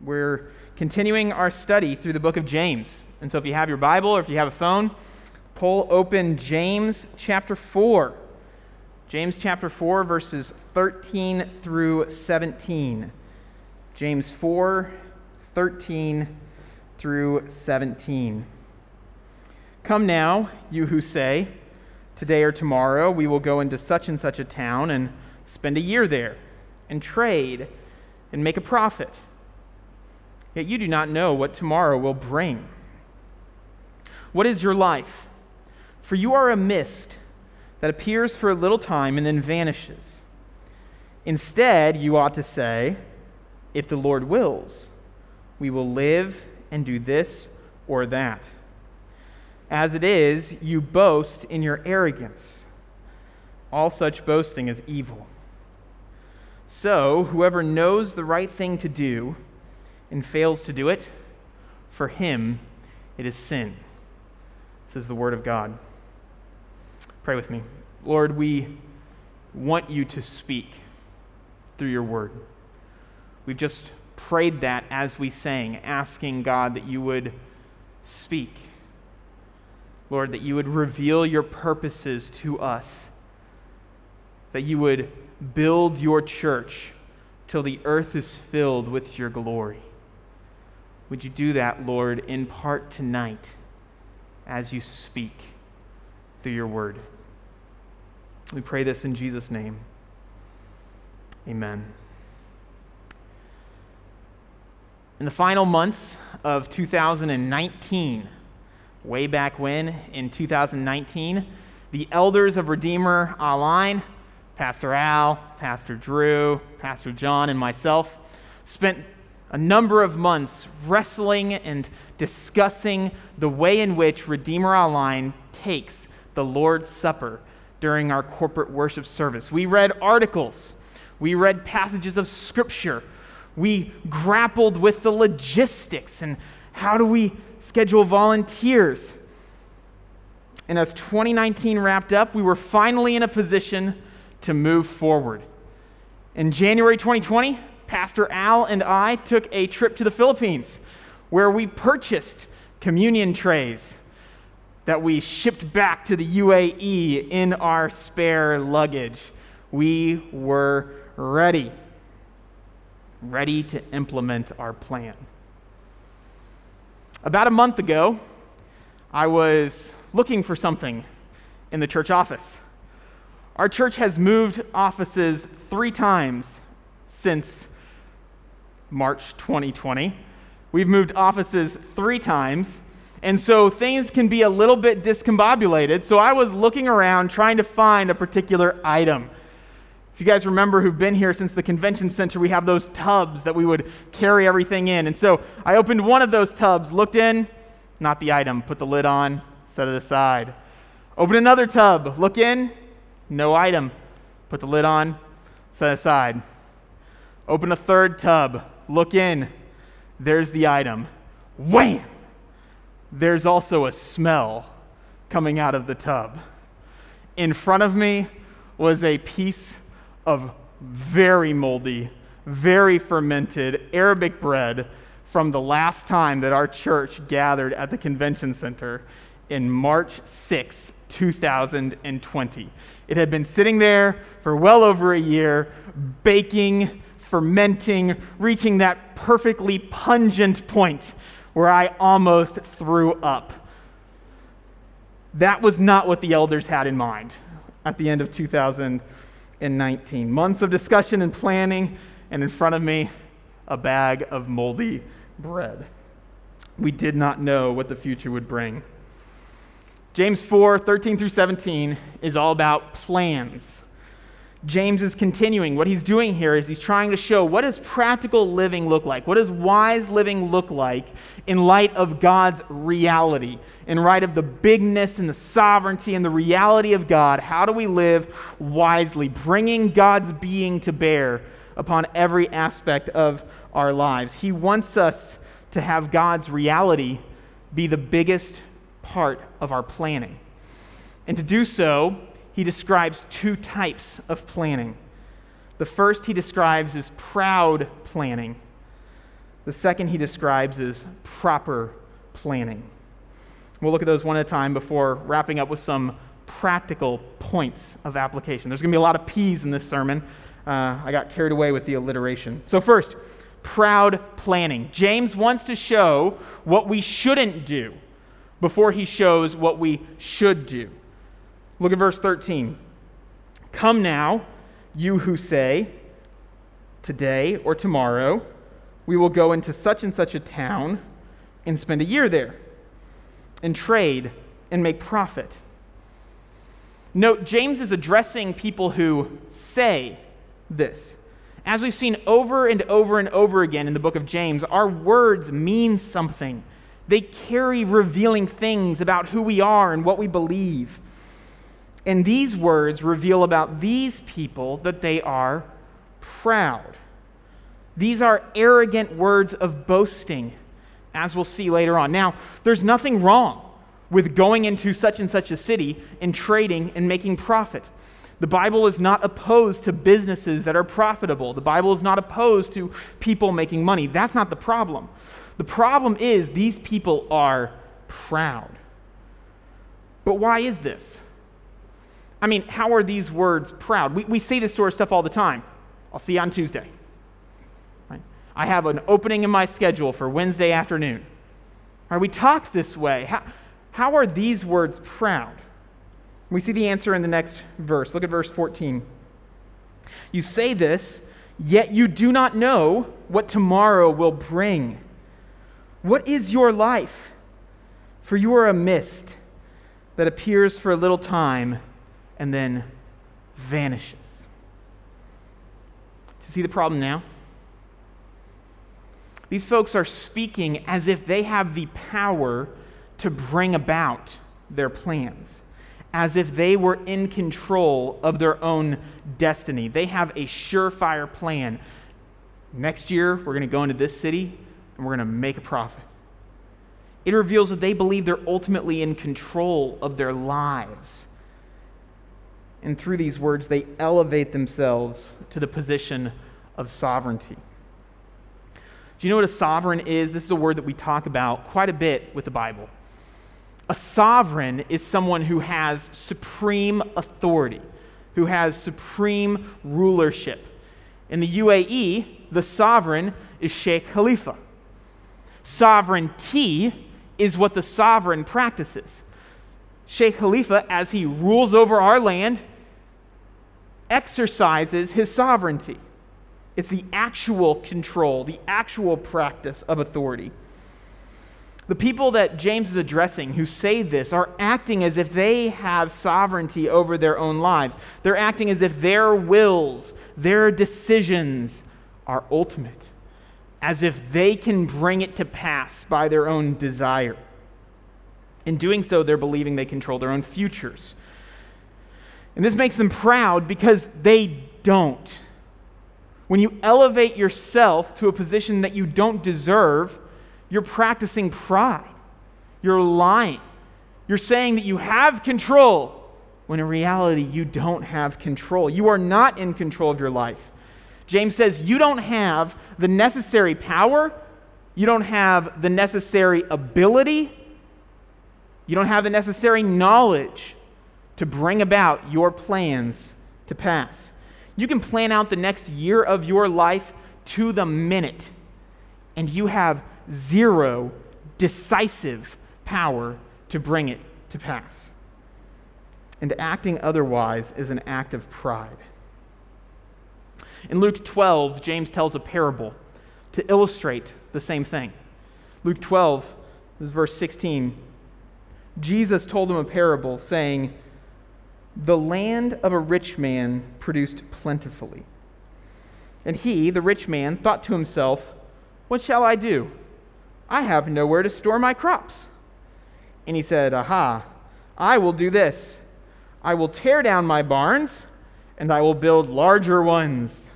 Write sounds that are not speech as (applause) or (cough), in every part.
We're continuing our study through the book of James. And so if you have your Bible or if you have a phone, pull open James chapter 4. James chapter 4, verses 13 through 17. James 4, 13 through 17. Come now, you who say, Today or tomorrow we will go into such and such a town and spend a year there, and trade, and make a profit. Yet you do not know what tomorrow will bring. What is your life? For you are a mist that appears for a little time and then vanishes. Instead, you ought to say, If the Lord wills, we will live and do this or that. As it is, you boast in your arrogance. All such boasting is evil. So, whoever knows the right thing to do, and fails to do it, for him it is sin. This is the word of God. Pray with me. Lord, we want you to speak through your word. We've just prayed that as we sang, asking God that you would speak. Lord, that you would reveal your purposes to us, that you would build your church till the earth is filled with your glory. Would you do that, Lord, in part tonight as you speak through your word? We pray this in Jesus' name. Amen. In the final months of 2019, way back when, in 2019, the elders of Redeemer Online, Pastor Al, Pastor Drew, Pastor John, and myself, spent a number of months wrestling and discussing the way in which Redeemer Online takes the Lord's Supper during our corporate worship service. We read articles, we read passages of Scripture, we grappled with the logistics and how do we schedule volunteers. And as 2019 wrapped up, we were finally in a position to move forward. In January 2020, Pastor Al and I took a trip to the Philippines where we purchased communion trays that we shipped back to the UAE in our spare luggage. We were ready, ready to implement our plan. About a month ago, I was looking for something in the church office. Our church has moved offices three times since March 2020. We've moved offices three times, and so things can be a little bit discombobulated. So I was looking around trying to find a particular item. If you guys remember who've been here since the convention center, we have those tubs that we would carry everything in. And so I opened one of those tubs, looked in, not the item, put the lid on, set it aside. Open another tub, look in, no item, put the lid on, set aside. Open a third tub, look in, there's the item. Wham! There's also a smell coming out of the tub. In front of me was a piece of very moldy, very fermented Arabic bread from the last time that our church gathered at the convention center in March 6, 2020. It had been sitting there for well over a year, baking fermenting, reaching that perfectly pungent point where I almost threw up. That was not what the elders had in mind at the end of 2019. Months of discussion and planning, and in front of me, a bag of moldy bread. We did not know what the future would bring. James 4 13 through 17 is all about plans James is continuing. What he's doing here is he's trying to show what does practical living look like? What does wise living look like in light of God's reality? In light of the bigness and the sovereignty and the reality of God, how do we live wisely, bringing God's being to bear upon every aspect of our lives? He wants us to have God's reality be the biggest part of our planning. And to do so, he describes two types of planning. The first he describes is proud planning. The second he describes is proper planning. We'll look at those one at a time before wrapping up with some practical points of application. There's going to be a lot of P's in this sermon. Uh, I got carried away with the alliteration. So, first, proud planning. James wants to show what we shouldn't do before he shows what we should do. Look at verse 13. Come now, you who say, Today or tomorrow, we will go into such and such a town and spend a year there and trade and make profit. Note, James is addressing people who say this. As we've seen over and over and over again in the book of James, our words mean something. They carry revealing things about who we are and what we believe. And these words reveal about these people that they are proud. These are arrogant words of boasting, as we'll see later on. Now, there's nothing wrong with going into such and such a city and trading and making profit. The Bible is not opposed to businesses that are profitable. The Bible is not opposed to people making money. That's not the problem. The problem is these people are proud. But why is this? I mean, how are these words proud? We, we say this sort of stuff all the time. I'll see you on Tuesday. Right? I have an opening in my schedule for Wednesday afternoon. Right, we talk this way. How, how are these words proud? We see the answer in the next verse. Look at verse 14. You say this, yet you do not know what tomorrow will bring. What is your life? For you are a mist that appears for a little time and then vanishes. Do you see the problem now? These folks are speaking as if they have the power to bring about their plans, as if they were in control of their own destiny. They have a surefire plan. Next year, we're going to go into this city and we're going to make a profit. It reveals that they believe they're ultimately in control of their lives. And through these words, they elevate themselves to the position of sovereignty. Do you know what a sovereign is? This is a word that we talk about quite a bit with the Bible. A sovereign is someone who has supreme authority, who has supreme rulership. In the UAE, the sovereign is Sheikh Khalifa. Sovereignty is what the sovereign practices. Sheikh Khalifa, as he rules over our land, exercises his sovereignty. It's the actual control, the actual practice of authority. The people that James is addressing who say this are acting as if they have sovereignty over their own lives. They're acting as if their wills, their decisions are ultimate, as if they can bring it to pass by their own desire. In doing so, they're believing they control their own futures. And this makes them proud because they don't. When you elevate yourself to a position that you don't deserve, you're practicing pride. You're lying. You're saying that you have control when in reality you don't have control. You are not in control of your life. James says you don't have the necessary power, you don't have the necessary ability, you don't have the necessary knowledge to bring about your plans to pass. You can plan out the next year of your life to the minute, and you have zero decisive power to bring it to pass. And acting otherwise is an act of pride. In Luke 12, James tells a parable to illustrate the same thing. Luke 12, this is verse 16. Jesus told him a parable saying, The land of a rich man produced plentifully. And he, the rich man, thought to himself, What shall I do? I have nowhere to store my crops. And he said, Aha, I will do this. I will tear down my barns, and I will build larger ones.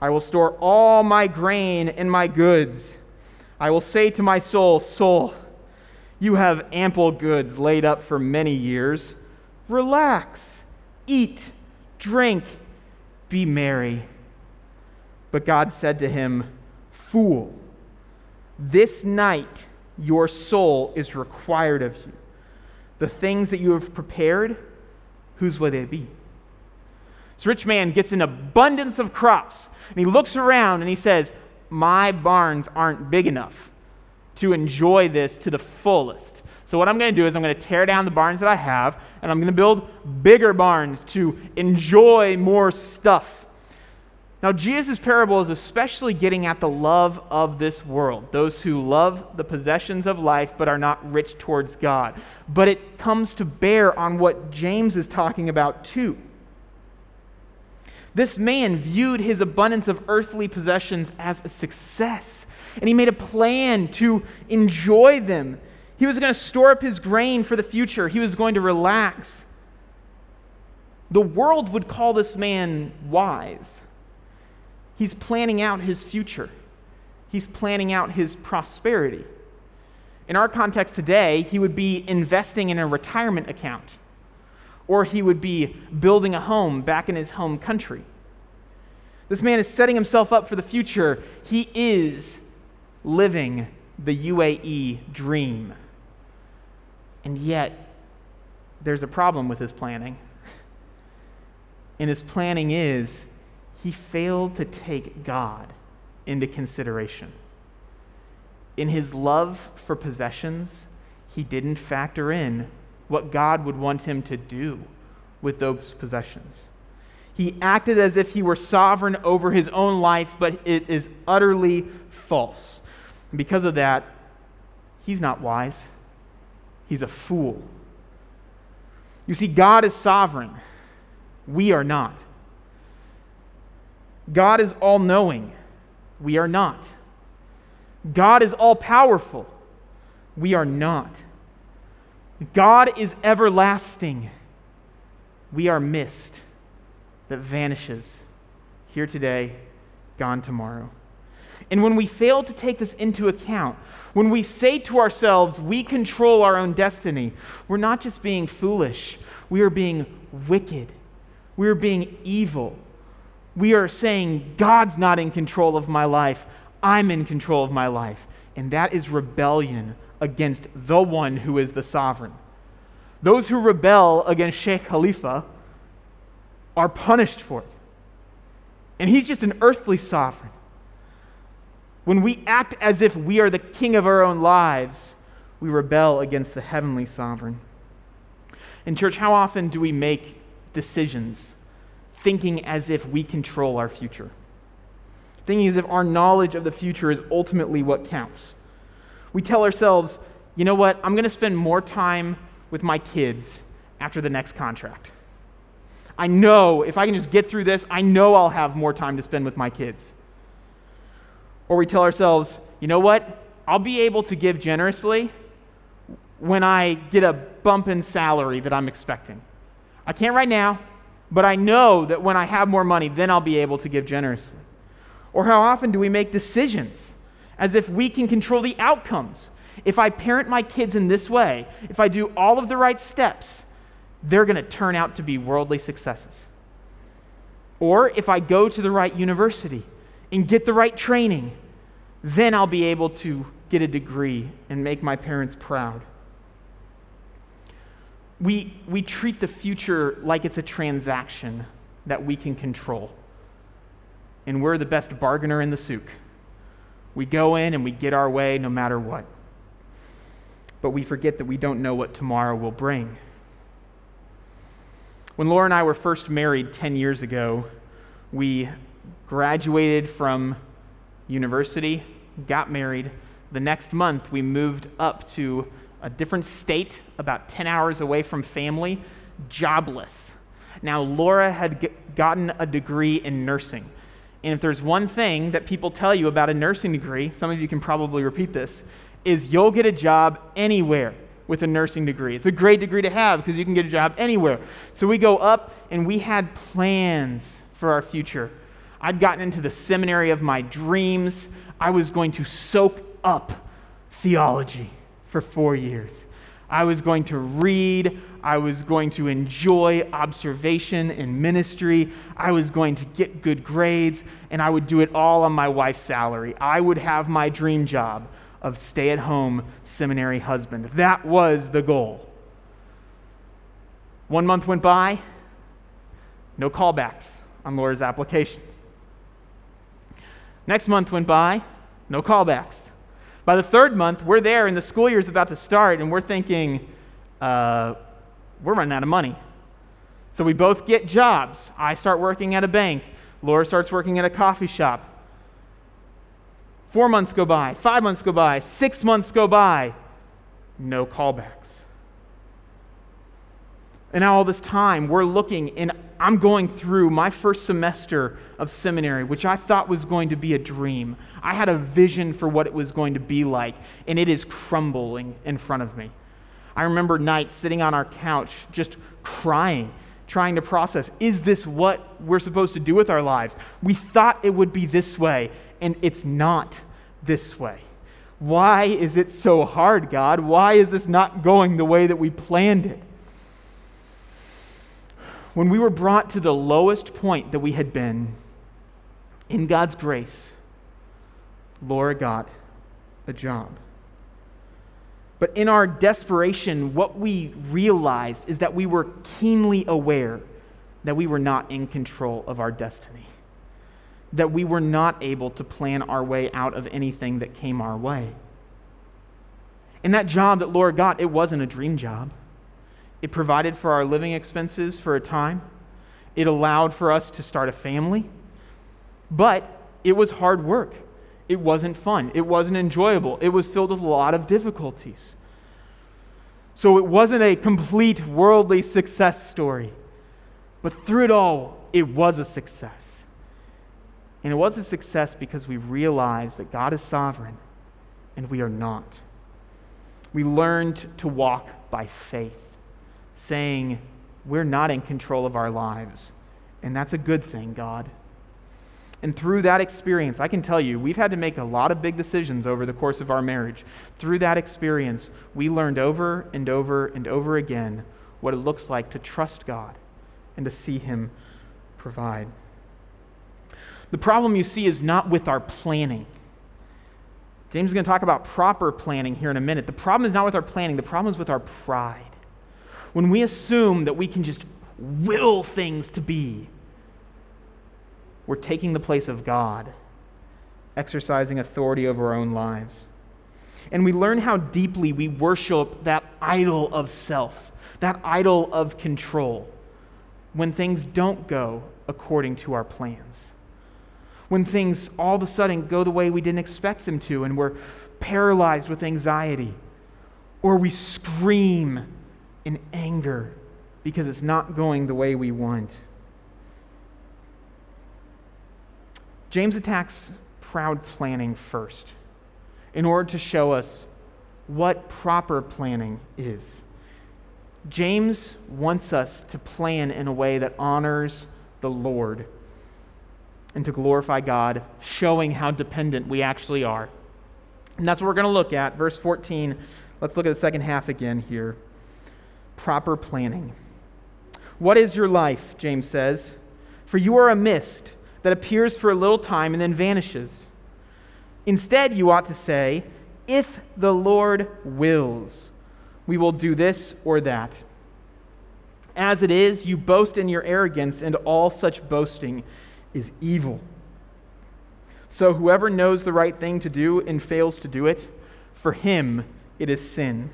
I will store all my grain and my goods. I will say to my soul, Soul, you have ample goods laid up for many years. Relax, eat, drink, be merry. But God said to him, Fool, This night your soul is required of you. The things that you have prepared, whose will they be? This rich man gets an abundance of crops, and he looks around and he says, My barns aren't big enough to enjoy this to the fullest. So, what I'm going to do is I'm going to tear down the barns that I have, and I'm going to build bigger barns to enjoy more stuff. Now, Jesus' parable is especially getting at the love of this world, those who love the possessions of life but are not rich towards God. But it comes to bear on what James is talking about too. This man viewed his abundance of earthly possessions as a success, and he made a plan to enjoy them. He was going to store up his grain for the future, he was going to relax. The world would call this man wise. He's planning out his future, he's planning out his prosperity. In our context today, he would be investing in a retirement account, or he would be building a home back in his home country. This man is setting himself up for the future. He is living the UAE dream. And yet, there's a problem with his planning. (laughs) And his planning is he failed to take God into consideration. In his love for possessions, he didn't factor in what God would want him to do with those possessions. He acted as if he were sovereign over his own life, but it is utterly false. And because of that, he's not wise. He's a fool. You see, God is sovereign. We are not. God is all knowing. We are not. God is all powerful. We are not. God is everlasting. We are mist that vanishes here today, gone tomorrow. And when we fail to take this into account, when we say to ourselves, we control our own destiny, we're not just being foolish, we are being wicked, we are being evil we are saying, God's not in control of my life, I'm in control of my life. And that is rebellion against the one who is the sovereign. Those who rebel against Sheikh Khalifa are punished for it. And he's just an earthly sovereign. When we act as if we are the king of our own lives, we rebel against the heavenly sovereign. In church, how often do we make decisions thinking as if we control our future, thinking as if our knowledge of the future is ultimately what counts. We tell ourselves, you know what, I'm going to spend more time with my kids after the next contract. I know if I can just get through this, I know I'll have more time to spend with my kids. Or we tell ourselves, you know what, I'll be able to give generously when I get a bump in salary that I'm expecting. I can't right now, but I know that when I have more money, then I'll be able to give generously. Or how often do we make decisions as if we can control the outcomes? If I parent my kids in this way, if I do all of the right steps, they're going to turn out to be worldly successes. Or if I go to the right university and get the right training, then I'll be able to get a degree and make my parents proud we, we treat the future like it's a transaction that we can control. And we're the best bargainer in the souk. We go in and we get our way no matter what. But we forget that we don't know what tomorrow will bring. When Laura and I were first married 10 years ago, we graduated from university, got married. The next month, we moved up to a different state, about 10 hours away from family, jobless. Now, Laura had g- gotten a degree in nursing. And if there's one thing that people tell you about a nursing degree, some of you can probably repeat this, is you'll get a job anywhere with a nursing degree. It's a great degree to have because you can get a job anywhere. So we go up and we had plans for our future. I'd gotten into the seminary of my dreams. I was going to soak up theology for four years. I was going to read. I was going to enjoy observation and ministry. I was going to get good grades, and I would do it all on my wife's salary. I would have my dream job of stay at home seminary husband. That was the goal. One month went by, no callbacks on Laura's applications. Next month went by, no callbacks. By the third month, we're there and the school year is about to start, and we're thinking, uh, we're running out of money. So we both get jobs. I start working at a bank, Laura starts working at a coffee shop. Four months go by, five months go by, six months go by, no callbacks. And now, all this time, we're looking, and I'm going through my first semester of seminary, which I thought was going to be a dream. I had a vision for what it was going to be like, and it is crumbling in front of me. I remember nights sitting on our couch just crying, trying to process is this what we're supposed to do with our lives? We thought it would be this way, and it's not this way. Why is it so hard, God? Why is this not going the way that we planned it? When we were brought to the lowest point that we had been, in God's grace, Laura got a job. But in our desperation, what we realized is that we were keenly aware that we were not in control of our destiny, that we were not able to plan our way out of anything that came our way. And that job that Laura got, it wasn't a dream job. It provided for our living expenses for a time. It allowed for us to start a family. But it was hard work. It wasn't fun. It wasn't enjoyable. It was filled with a lot of difficulties. So it wasn't a complete worldly success story. But through it all, it was a success. And it was a success because we realized that God is sovereign and we are not. We learned to walk by faith saying, We're not in control of our lives. And that's a good thing, God. And through that experience, I can tell you, we've had to make a lot of big decisions over the course of our marriage. Through that experience, we learned over and over and over again what it looks like to trust God and to see Him provide. The problem you see is not with our planning. James is going to talk about proper planning here in a minute. The problem is not with our planning, the problem is with our pride when we assume that we can just will things to be, we're taking the place of God, exercising authority over our own lives. And we learn how deeply we worship that idol of self, that idol of control, when things don't go according to our plans. When things all of a sudden go the way we didn't expect them to, and we're paralyzed with anxiety, or we scream in anger because it's not going the way we want. James attacks proud planning first in order to show us what proper planning is. James wants us to plan in a way that honors the Lord and to glorify God, showing how dependent we actually are. And that's what we're going to look at. Verse 14. Let's look at the second half again here proper planning. What is your life? James says. For you are a mist that appears for a little time and then vanishes. Instead, you ought to say, If the Lord wills, we will do this or that. As it is, you boast in your arrogance, and all such boasting is evil. So whoever knows the right thing to do and fails to do it, for him it is sin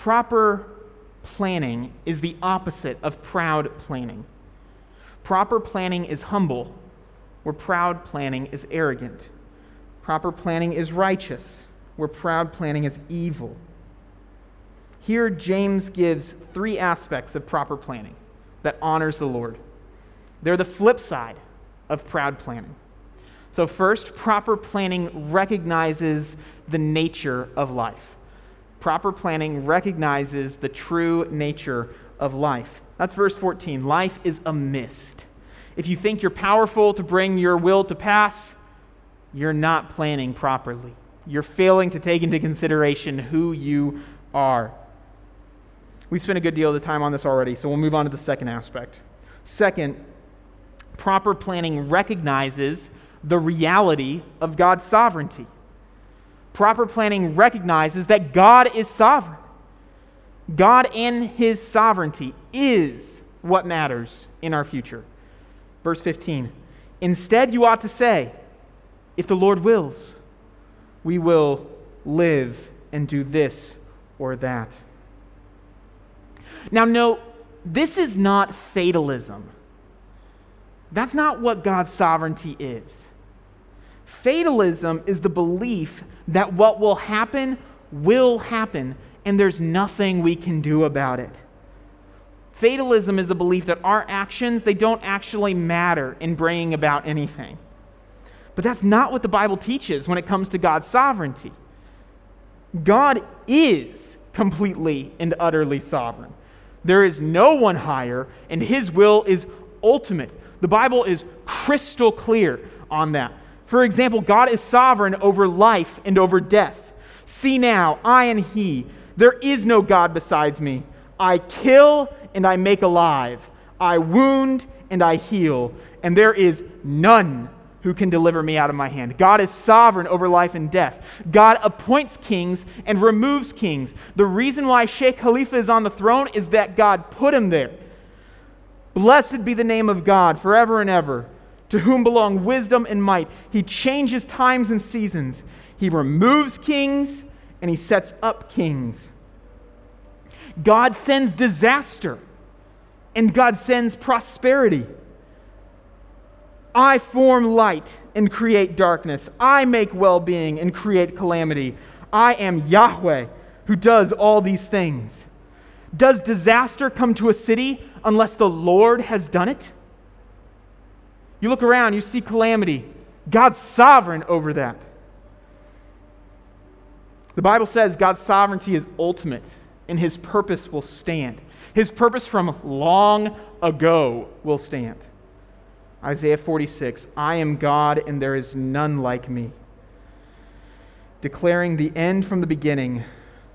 proper planning is the opposite of proud planning. Proper planning is humble, where proud planning is arrogant. Proper planning is righteous, where proud planning is evil. Here, James gives three aspects of proper planning that honors the Lord. They're the flip side of proud planning. So, first, proper planning recognizes the nature of life. Proper planning recognizes the true nature of life. That's verse 14. Life is a mist. If you think you're powerful to bring your will to pass, you're not planning properly. You're failing to take into consideration who you are. We've spent a good deal of the time on this already, so we'll move on to the second aspect. Second, proper planning recognizes the reality of God's sovereignty. Proper planning recognizes that God is sovereign. God and his sovereignty is what matters in our future. Verse 15 Instead, you ought to say, if the Lord wills, we will live and do this or that. Now, note, this is not fatalism. That's not what God's sovereignty is. Fatalism is the belief that what will happen will happen and there's nothing we can do about it. Fatalism is the belief that our actions, they don't actually matter in bringing about anything. But that's not what the Bible teaches when it comes to God's sovereignty. God is completely and utterly sovereign. There is no one higher, and his will is ultimate. The Bible is crystal clear on that. For example, God is sovereign over life and over death. See now, I and he, there is no God besides me. I kill and I make alive. I wound and I heal, and there is none who can deliver me out of my hand. God is sovereign over life and death. God appoints kings and removes kings. The reason why Sheikh Khalifa is on the throne is that God put him there. Blessed be the name of God forever and ever, to whom belong wisdom and might. He changes times and seasons. He removes kings and he sets up kings. God sends disaster and God sends prosperity. I form light and create darkness. I make well being and create calamity. I am Yahweh who does all these things. Does disaster come to a city unless the Lord has done it? You look around, you see calamity. God's sovereign over that. The Bible says God's sovereignty is ultimate and his purpose will stand. His purpose from long ago will stand. Isaiah 46 I am God and there is none like me. Declaring the end from the beginning,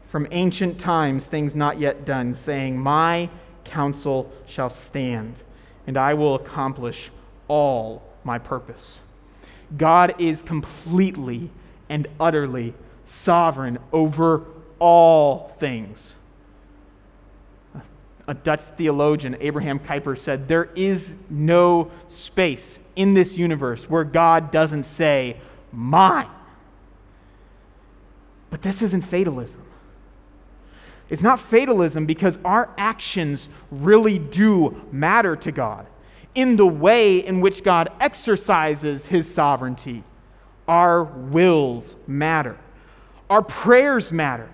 from ancient times, things not yet done, saying, My counsel shall stand, and I will accomplish all my purpose. God is completely and utterly sovereign over all things a Dutch theologian, Abraham Kuyper, said, There is no space in this universe where God doesn't say, Mine. But this isn't fatalism. It's not fatalism because our actions really do matter to God in the way in which God exercises his sovereignty. Our wills matter, our prayers matter.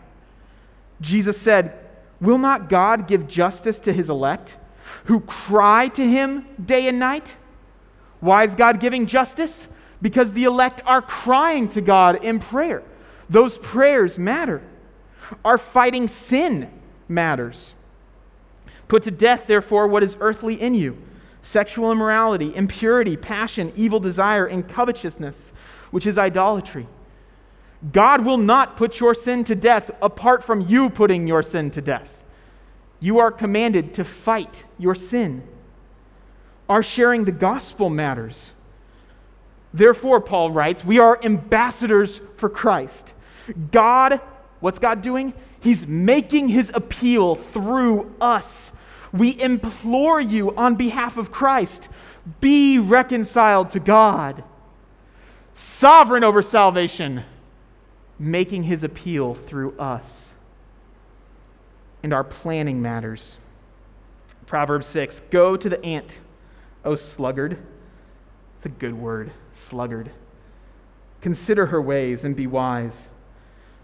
Jesus said, Will not God give justice to his elect who cry to him day and night? Why is God giving justice? Because the elect are crying to God in prayer. Those prayers matter. Our fighting sin matters. Put to death, therefore, what is earthly in you sexual immorality, impurity, passion, evil desire, and covetousness, which is idolatry. God will not put your sin to death apart from you putting your sin to death. You are commanded to fight your sin. Our sharing the gospel matters. Therefore, Paul writes, we are ambassadors for Christ. God, what's God doing? He's making his appeal through us. We implore you on behalf of Christ be reconciled to God. Sovereign over salvation making his appeal through us. And our planning matters. Proverbs 6 Go to the ant, O sluggard. It's a good word, sluggard. Consider her ways and be wise.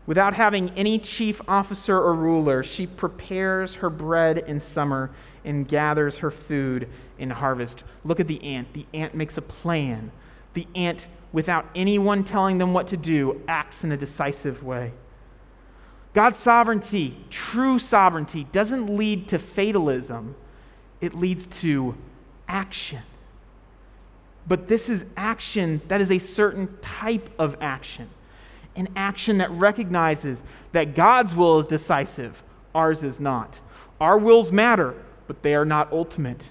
Without having any chief officer or ruler, she prepares her bread in summer and gathers her food in harvest. Look at the ant. The ant makes a plan. The ant without anyone telling them what to do, acts in a decisive way. God's sovereignty, true sovereignty, doesn't lead to fatalism, it leads to action. But this is action that is a certain type of action. An action that recognizes that God's will is decisive, ours is not. Our wills matter, but they are not ultimate.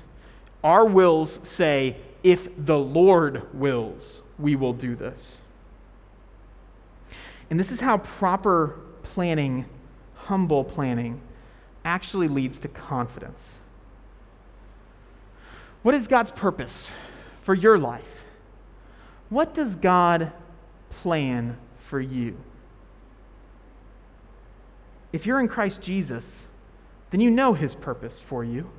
Our wills say, if the Lord wills, we will do this. And this is how proper planning, humble planning, actually leads to confidence. What is God's purpose for your life? What does God plan for you? If you're in Christ Jesus, then you know his purpose for you.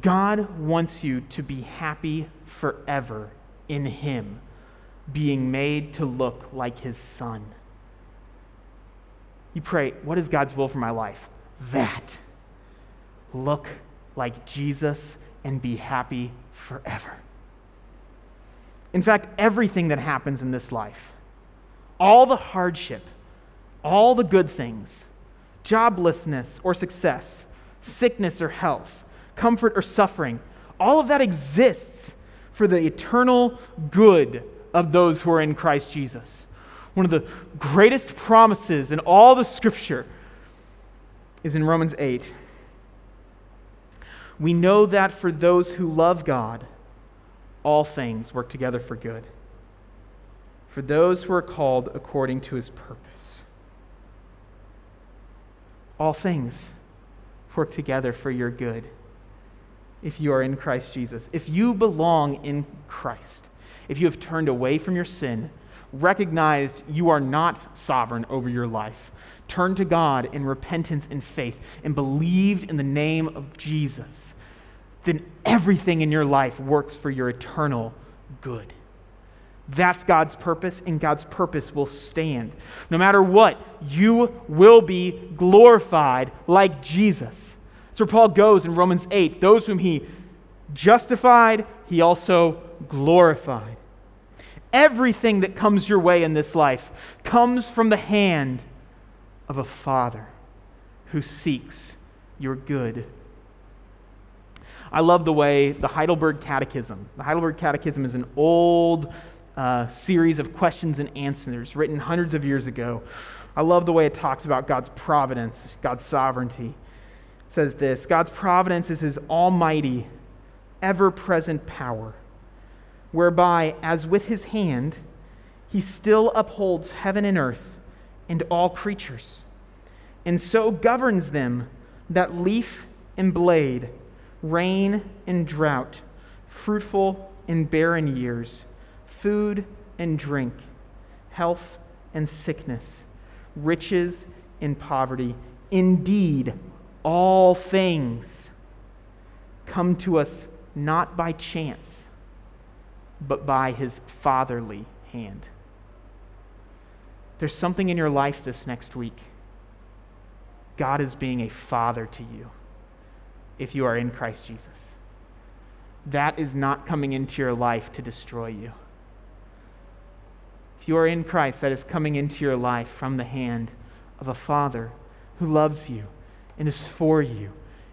God wants you to be happy forever in him, being made to look like his son. You pray, what is God's will for my life? That. Look like Jesus and be happy forever. In fact, everything that happens in this life, all the hardship, all the good things, joblessness or success, sickness or health, comfort or suffering, all of that exists for the eternal good of those who are in Christ Jesus. One of the greatest promises in all the scripture is in Romans 8 we know that for those who love God, all things work together for good. For those who are called according to his purpose. All things work together for your good if you are in Christ Jesus. If you belong in Christ, if you have turned away from your sin, recognized you are not sovereign over your life, turned to God in repentance and faith, and believed in the name of Jesus, then everything in your life works for your eternal good. That's God's purpose, and God's purpose will stand. No matter what, you will be glorified like Jesus. So Paul goes in Romans 8. Those whom he justified, he also glorified. Everything that comes your way in this life comes from the hand of a Father who seeks your good. I love the way the Heidelberg Catechism, the Heidelberg Catechism is an old uh, series of questions and answers written hundreds of years ago. I love the way it talks about God's providence, God's sovereignty. It says this God's providence is his almighty, ever present power, whereby, as with his hand, he still upholds heaven and earth and all creatures, and so governs them that leaf and blade, rain and drought, fruitful and barren years, food and drink, health and sickness, riches and poverty, indeed, all things come to us not by chance, but by his fatherly hand. There's something in your life this next week. God is being a father to you if you are in Christ Jesus. That is not coming into your life to destroy you. You are in Christ, that is coming into your life from the hand of a Father who loves you and is for you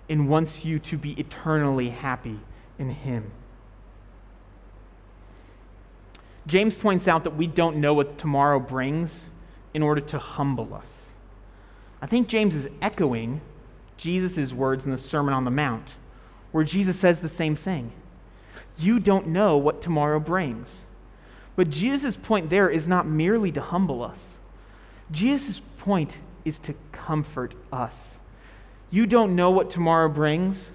and wants you to be eternally happy in Him. James points out that we don't know what tomorrow brings in order to humble us. I think James is echoing Jesus' words in the Sermon on the Mount, where Jesus says the same thing. You don't know what tomorrow brings. But Jesus' point there is not merely to humble us, Jesus' point is to comfort us. You don't know what tomorrow brings,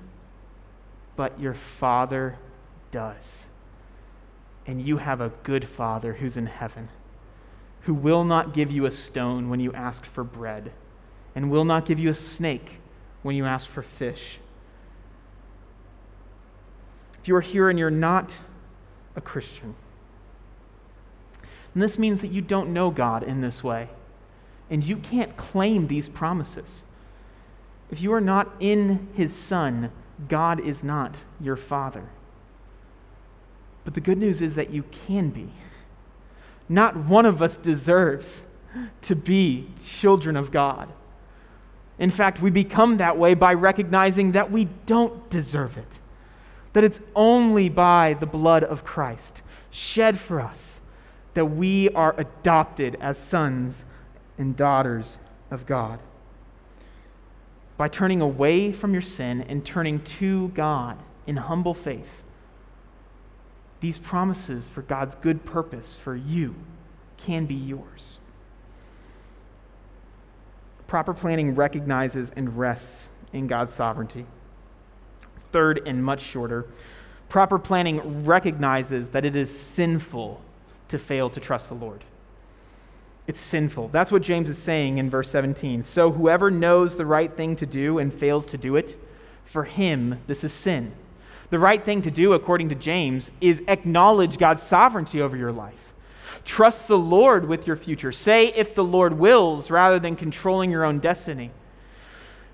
but your Father does. And you have a good Father who's in heaven who will not give you a stone when you ask for bread, and will not give you a snake when you ask for fish. If you are here and you're not a Christian, then this means that you don't know God in this way, and you can't claim these promises. If you are not in His Son, God is not your Father. But the good news is that you can be. Not one of us deserves to be children of God. In fact, we become that way by recognizing that we don't deserve it, that it's only by the blood of Christ shed for us that we are adopted as sons and daughters of God. By turning away from your sin and turning to God in humble faith, these promises for God's good purpose for you can be yours. Proper planning recognizes and rests in God's sovereignty. Third, and much shorter, proper planning recognizes that it is sinful to fail to trust the Lord. It's sinful. That's what James is saying in verse 17. So whoever knows the right thing to do and fails to do it, for him this is sin. The right thing to do, according to James, is acknowledge God's sovereignty over your life. Trust the Lord with your future. Say, if the Lord wills, rather than controlling your own destiny.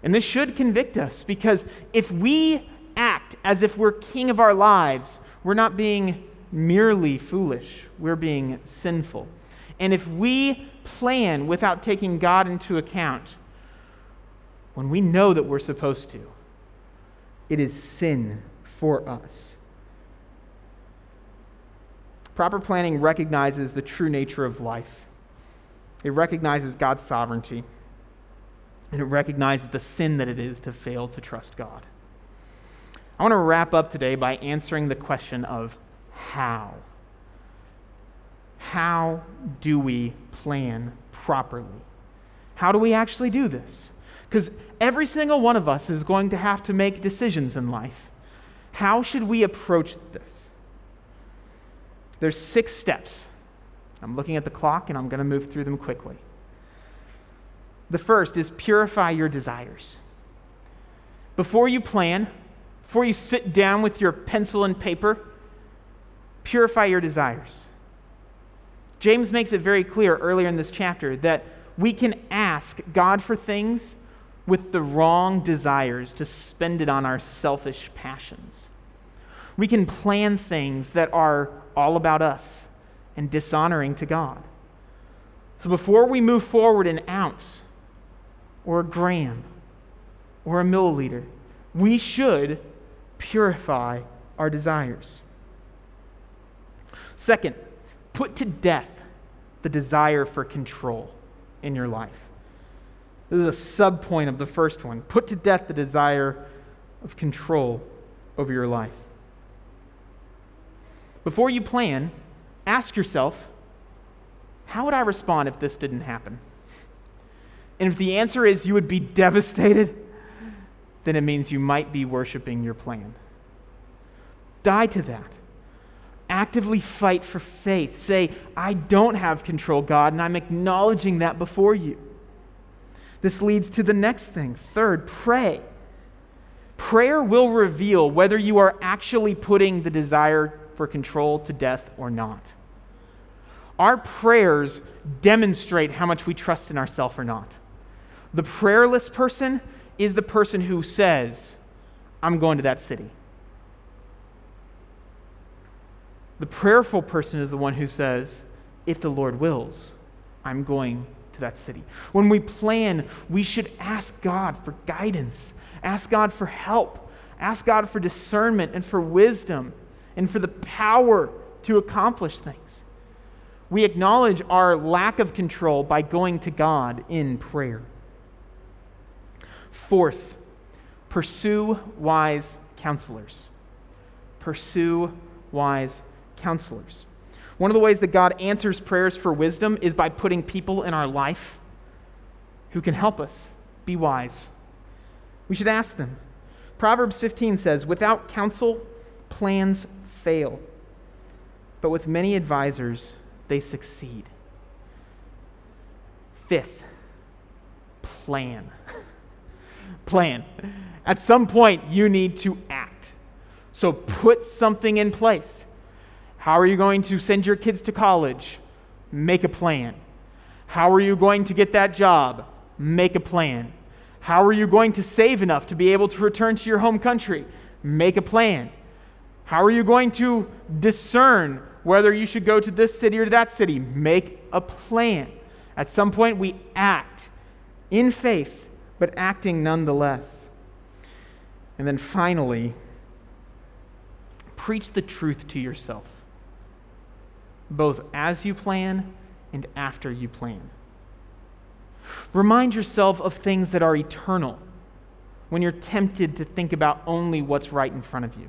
And this should convict us because if we act as if we're king of our lives, we're not being merely foolish, we're being sinful. And if we plan without taking God into account, when we know that we're supposed to, it is sin for us. Proper planning recognizes the true nature of life. It recognizes God's sovereignty, and it recognizes the sin that it is to fail to trust God. I want to wrap up today by answering the question of how. How do we plan properly? How do we actually do this? Because every single one of us is going to have to make decisions in life. How should we approach this? There's six steps. I'm looking at the clock and I'm going to move through them quickly. The first is purify your desires. Before you plan, before you sit down with your pencil and paper, purify your desires. James makes it very clear earlier in this chapter that we can ask God for things with the wrong desires to spend it on our selfish passions. We can plan things that are all about us and dishonoring to God. So before we move forward an ounce or a gram or a milliliter, we should purify our desires. Second, put to death the desire for control in your life. This is a sub point of the first one. Put to death the desire of control over your life. Before you plan, ask yourself how would I respond if this didn't happen? And if the answer is you would be (laughs) devastated, then it means you might be worshiping your plan. Die to that. Actively fight for faith. Say, I don't have control, God, and I'm acknowledging that before you. This leads to the next thing. Third, pray. Prayer will reveal whether you are actually putting the desire for control to death or not. Our prayers demonstrate how much we trust in ourselves or not. The prayerless person is the person who says, I'm going to that city. The prayerful person is the one who says, If the Lord wills, I'm going to that city. When we plan, we should ask God for guidance, ask God for help, ask God for discernment and for wisdom and for the power to accomplish things. We acknowledge our lack of control by going to God in prayer. Fourth, pursue wise counselors. Pursue wise counselors. One of the ways that God answers prayers for wisdom is by putting people in our life who can help us be wise. We should ask them. Proverbs 15 says, Without counsel, plans fail, but with many advisors, they succeed. Fifth, plan. (laughs) plan. At some point, you need to act. So put something in place. How are you going to send your kids to college? Make a plan. How are you going to get that job? Make a plan. How are you going to save enough to be able to return to your home country? Make a plan. How are you going to discern whether you should go to this city or to that city? Make a plan. At some point, we act in faith, but acting nonetheless. And then finally, preach the truth to yourself. Both as you plan and after you plan. Remind yourself of things that are eternal when you're tempted to think about only what's right in front of you.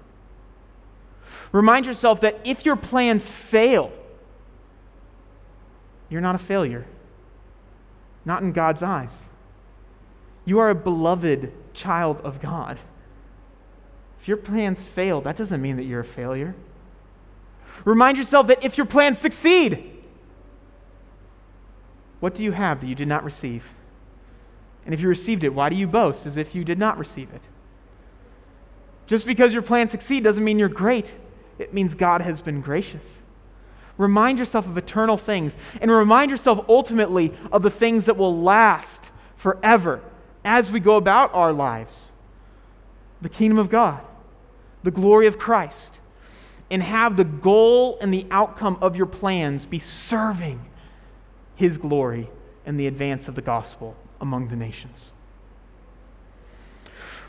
Remind yourself that if your plans fail, you're not a failure, not in God's eyes. You are a beloved child of God. If your plans fail, that doesn't mean that you're a failure. Remind yourself that if your plans succeed, what do you have that you did not receive? And if you received it, why do you boast as if you did not receive it? Just because your plans succeed doesn't mean you're great. It means God has been gracious. Remind yourself of eternal things and remind yourself ultimately of the things that will last forever as we go about our lives the kingdom of God, the glory of Christ, and have the goal and the outcome of your plans be serving his glory and the advance of the gospel among the nations.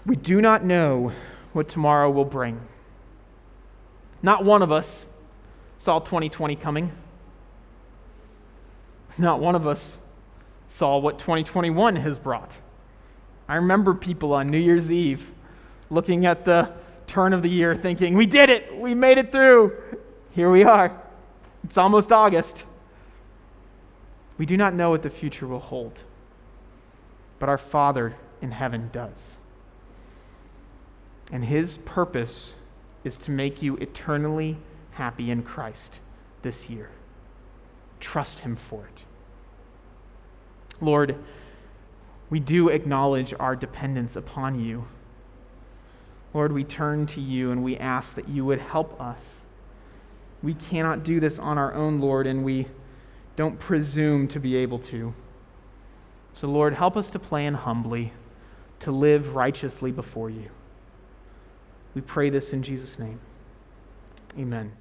We do not know what tomorrow will bring. Not one of us saw 2020 coming. Not one of us saw what 2021 has brought. I remember people on New Year's Eve looking at the turn of the year thinking, We did it! We made it through! Here we are. It's almost August. We do not know what the future will hold, but our Father in heaven does. And His purpose is to make you eternally happy in Christ this year. Trust Him for it. Lord, we do acknowledge our dependence upon you. Lord, we turn to you and we ask that you would help us. We cannot do this on our own, Lord, and we don't presume to be able to. So, Lord, help us to plan humbly, to live righteously before you. We pray this in Jesus' name. Amen.